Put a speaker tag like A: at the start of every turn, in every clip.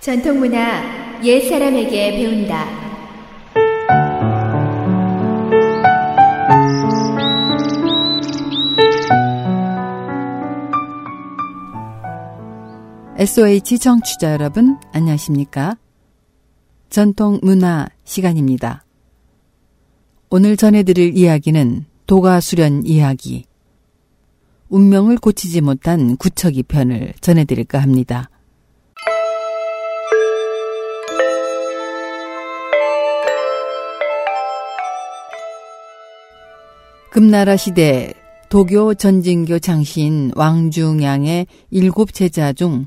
A: 전통문화 옛 사람에게 배운다.
B: SOH 청취자 여러분, 안녕하십니까? 전통문화 시간입니다. 오늘 전해드릴 이야기는 도가수련 이야기, 운명을 고치지 못한 구척이 편을 전해드릴까 합니다. 금나라 시대 도교 전진교 장신 왕중양의 일곱 제자 중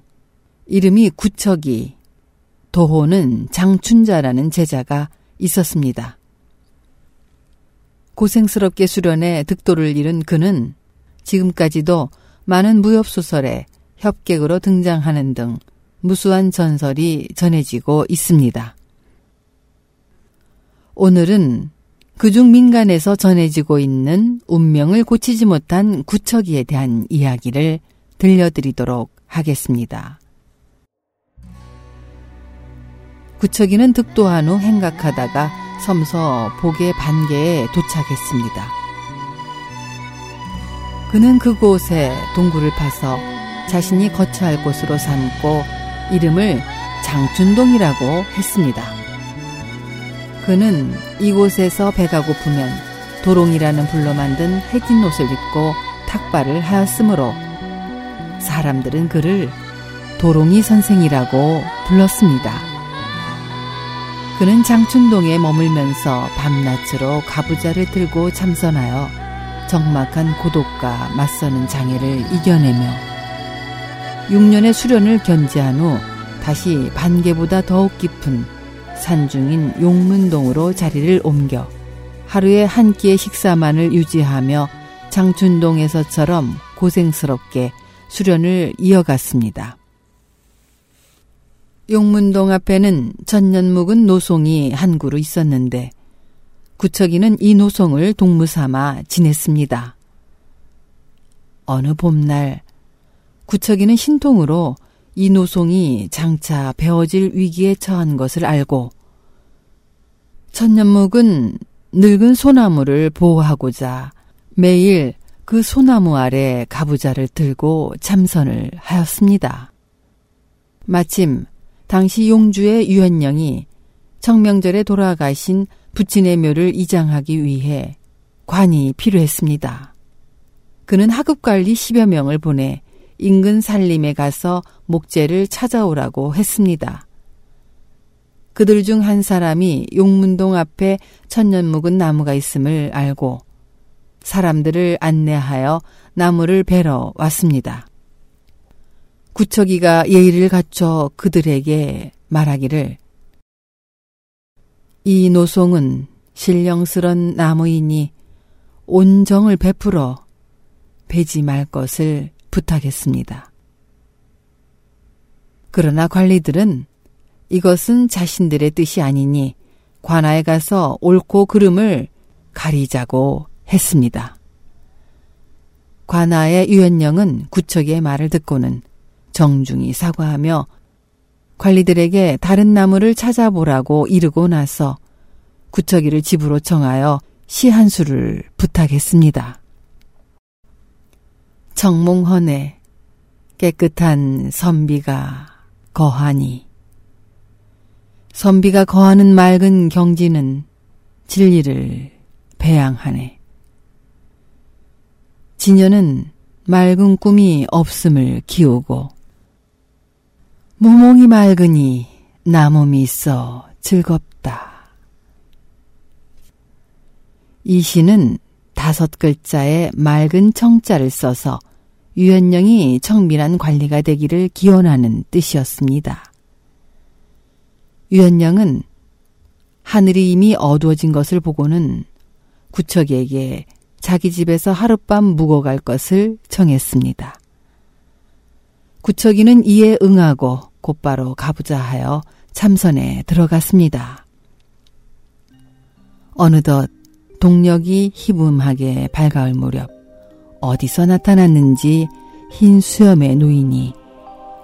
B: 이름이 구척이, 도호는 장춘자라는 제자가 있었습니다. 고생스럽게 수련해 득도를 이룬 그는 지금까지도 많은 무협소설에 협객으로 등장하는 등 무수한 전설이 전해지고 있습니다. 오늘은 그중 민간에서 전해지고 있는 운명을 고치지 못한 구척이에 대한 이야기를 들려드리도록 하겠습니다. 구척이는 득도한 후 행각하다가 섬서 복의 반계에 도착했습니다. 그는 그곳에 동굴을 파서 자신이 거처할 곳으로 삼고 이름을 장춘동이라고 했습니다. 그는 이곳에서 배가 고프면 도롱이라는 불로 만든 해진 옷을 입고 탁발을 하였으므로 사람들은 그를 도롱이 선생이라고 불렀습니다. 그는 장춘동에 머물면서 밤낮으로 가부자를 들고 참선하여 적막한 고독과 맞서는 장애를 이겨내며 6년의 수련을 견제한 후 다시 반개보다 더욱 깊은 산중인 용문동으로 자리를 옮겨 하루에 한 끼의 식사만을 유지하며 장춘동에서처럼 고생스럽게 수련을 이어갔습니다. 용문동 앞에는 전년 묵은 노송이 한 그루 있었는데 구척이는 이 노송을 동무 삼아 지냈습니다. 어느 봄날 구척이는 신통으로 이 노송이 장차 베어질 위기에 처한 것을 알고 천년묵은 늙은 소나무를 보호하고자 매일 그 소나무 아래 가부자를 들고 참선을 하였습니다. 마침 당시 용주의 유현령이 청명절에 돌아가신 부친의 묘를 이장하기 위해 관이 필요했습니다. 그는 하급관리 10여 명을 보내 인근 산림에 가서 목재를 찾아오라고 했습니다. 그들 중 한 사람이 용문동 앞에 천년 묵은 나무가 있음을 알고 사람들을 안내하여 나무를 베러 왔습니다. 구처기가 예의를 갖춰 그들에게 말하기를 이 노송은 신령스런 나무이니 온정을 베풀어 베지 말 것을 부탁했습니다. 그러나 관리들은 이것은 자신들의 뜻이 아니니 관아에 가서 옳고 그름을 가리자고 했습니다. 관아의 유연령은 구척의 말을 듣고는 정중히 사과하며 관리들에게 다른 나무를 찾아보라고 이르고 나서 구척이를 집으로 청하여 시 한 수를 부탁했습니다. 청몽헌에 깨끗한 선비가 거하니 선비가 거하는 맑은 경지는 진리를 배양하네. 진여는 맑은 꿈이 없음을 키우고 무몽이 맑으니 나몸이 있어 즐겁다. 이 시는 다섯 글자의 맑은 청자를 써서 유연령이 청밀한 관리가 되기를 기원하는 뜻이었습니다. 유연령은 하늘이 이미 어두워진 것을 보고는 구척에게 자기 집에서 하룻밤 묵어갈 것을 정했습니다. 구척이는 이에 응하고 곧바로 가보자 하여 참선에 들어갔습니다. 어느덧 동력이 희붐하게 밝아올 무렵 어디서 나타났는지 흰 수염의 노인이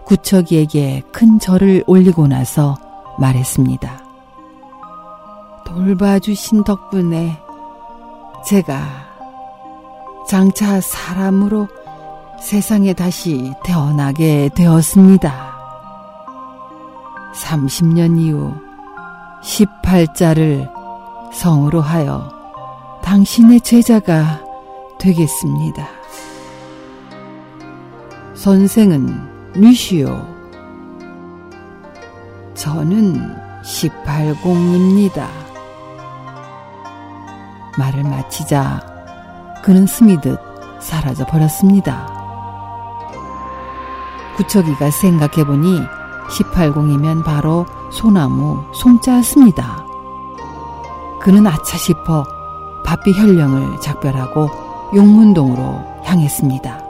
B: 구척이에게 큰 절을 올리고 나서 말했습니다. 돌봐주신 덕분에 제가 장차 사람으로 세상에 다시 태어나게 되었습니다. 30년 이후 18자를 성으로 하여 당신의 제자가 되겠습니다. 선생은 누시오. 저는 18공입니다. 말을 마치자 그는 스미듯 사라져 버렸습니다. 구척이가 생각해보니 18공이면 바로 소나무 송자였습니다. 그는 아차 싶어 바삐 현령을 작별하고 용문동으로 향했습니다.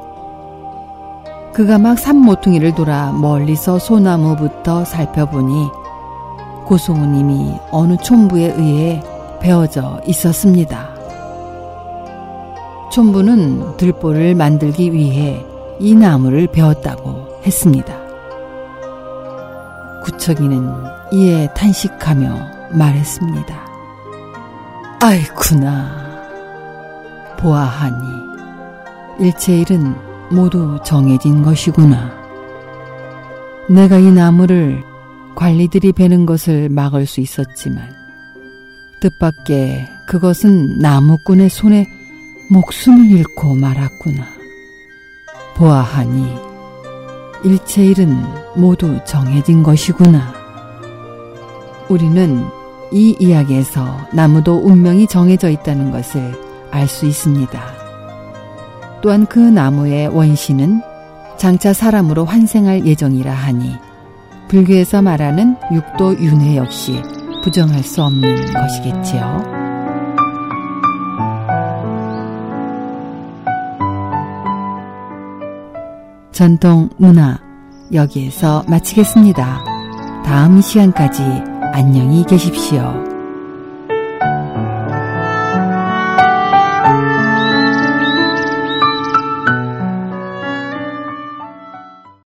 B: 그가 막 산모퉁이를 돌아 멀리서 소나무부터 살펴보니 고소우님이 어느 촌부에 의해 베어져 있었습니다. 촌부는 들보를 만들기 위해 이 나무를 베었다고 했습니다. 구척이는 이에 탄식하며 말했습니다. 아이쿠나. 보아하니 일체 일은 모두 정해진 것이구나. 내가 이 나무를 관리들이 베는 것을 막을 수 있었지만 뜻밖의 그것은 나무꾼의 손에 목숨을 잃고 말았구나. 보아하니 일체 일은 모두 정해진 것이구나. 우리는 이 이야기에서 나무도 운명이 정해져 있다는 것을 알 수 있습니다. 또한 그 나무의 원신은 장차 사람으로 환생할 예정이라 하니 불교에서 말하는 육도 윤회 역시 부정할 수 없는 것이겠지요. 전통 문화 여기에서 마치겠습니다. 다음 시간까지 안녕히 계십시오.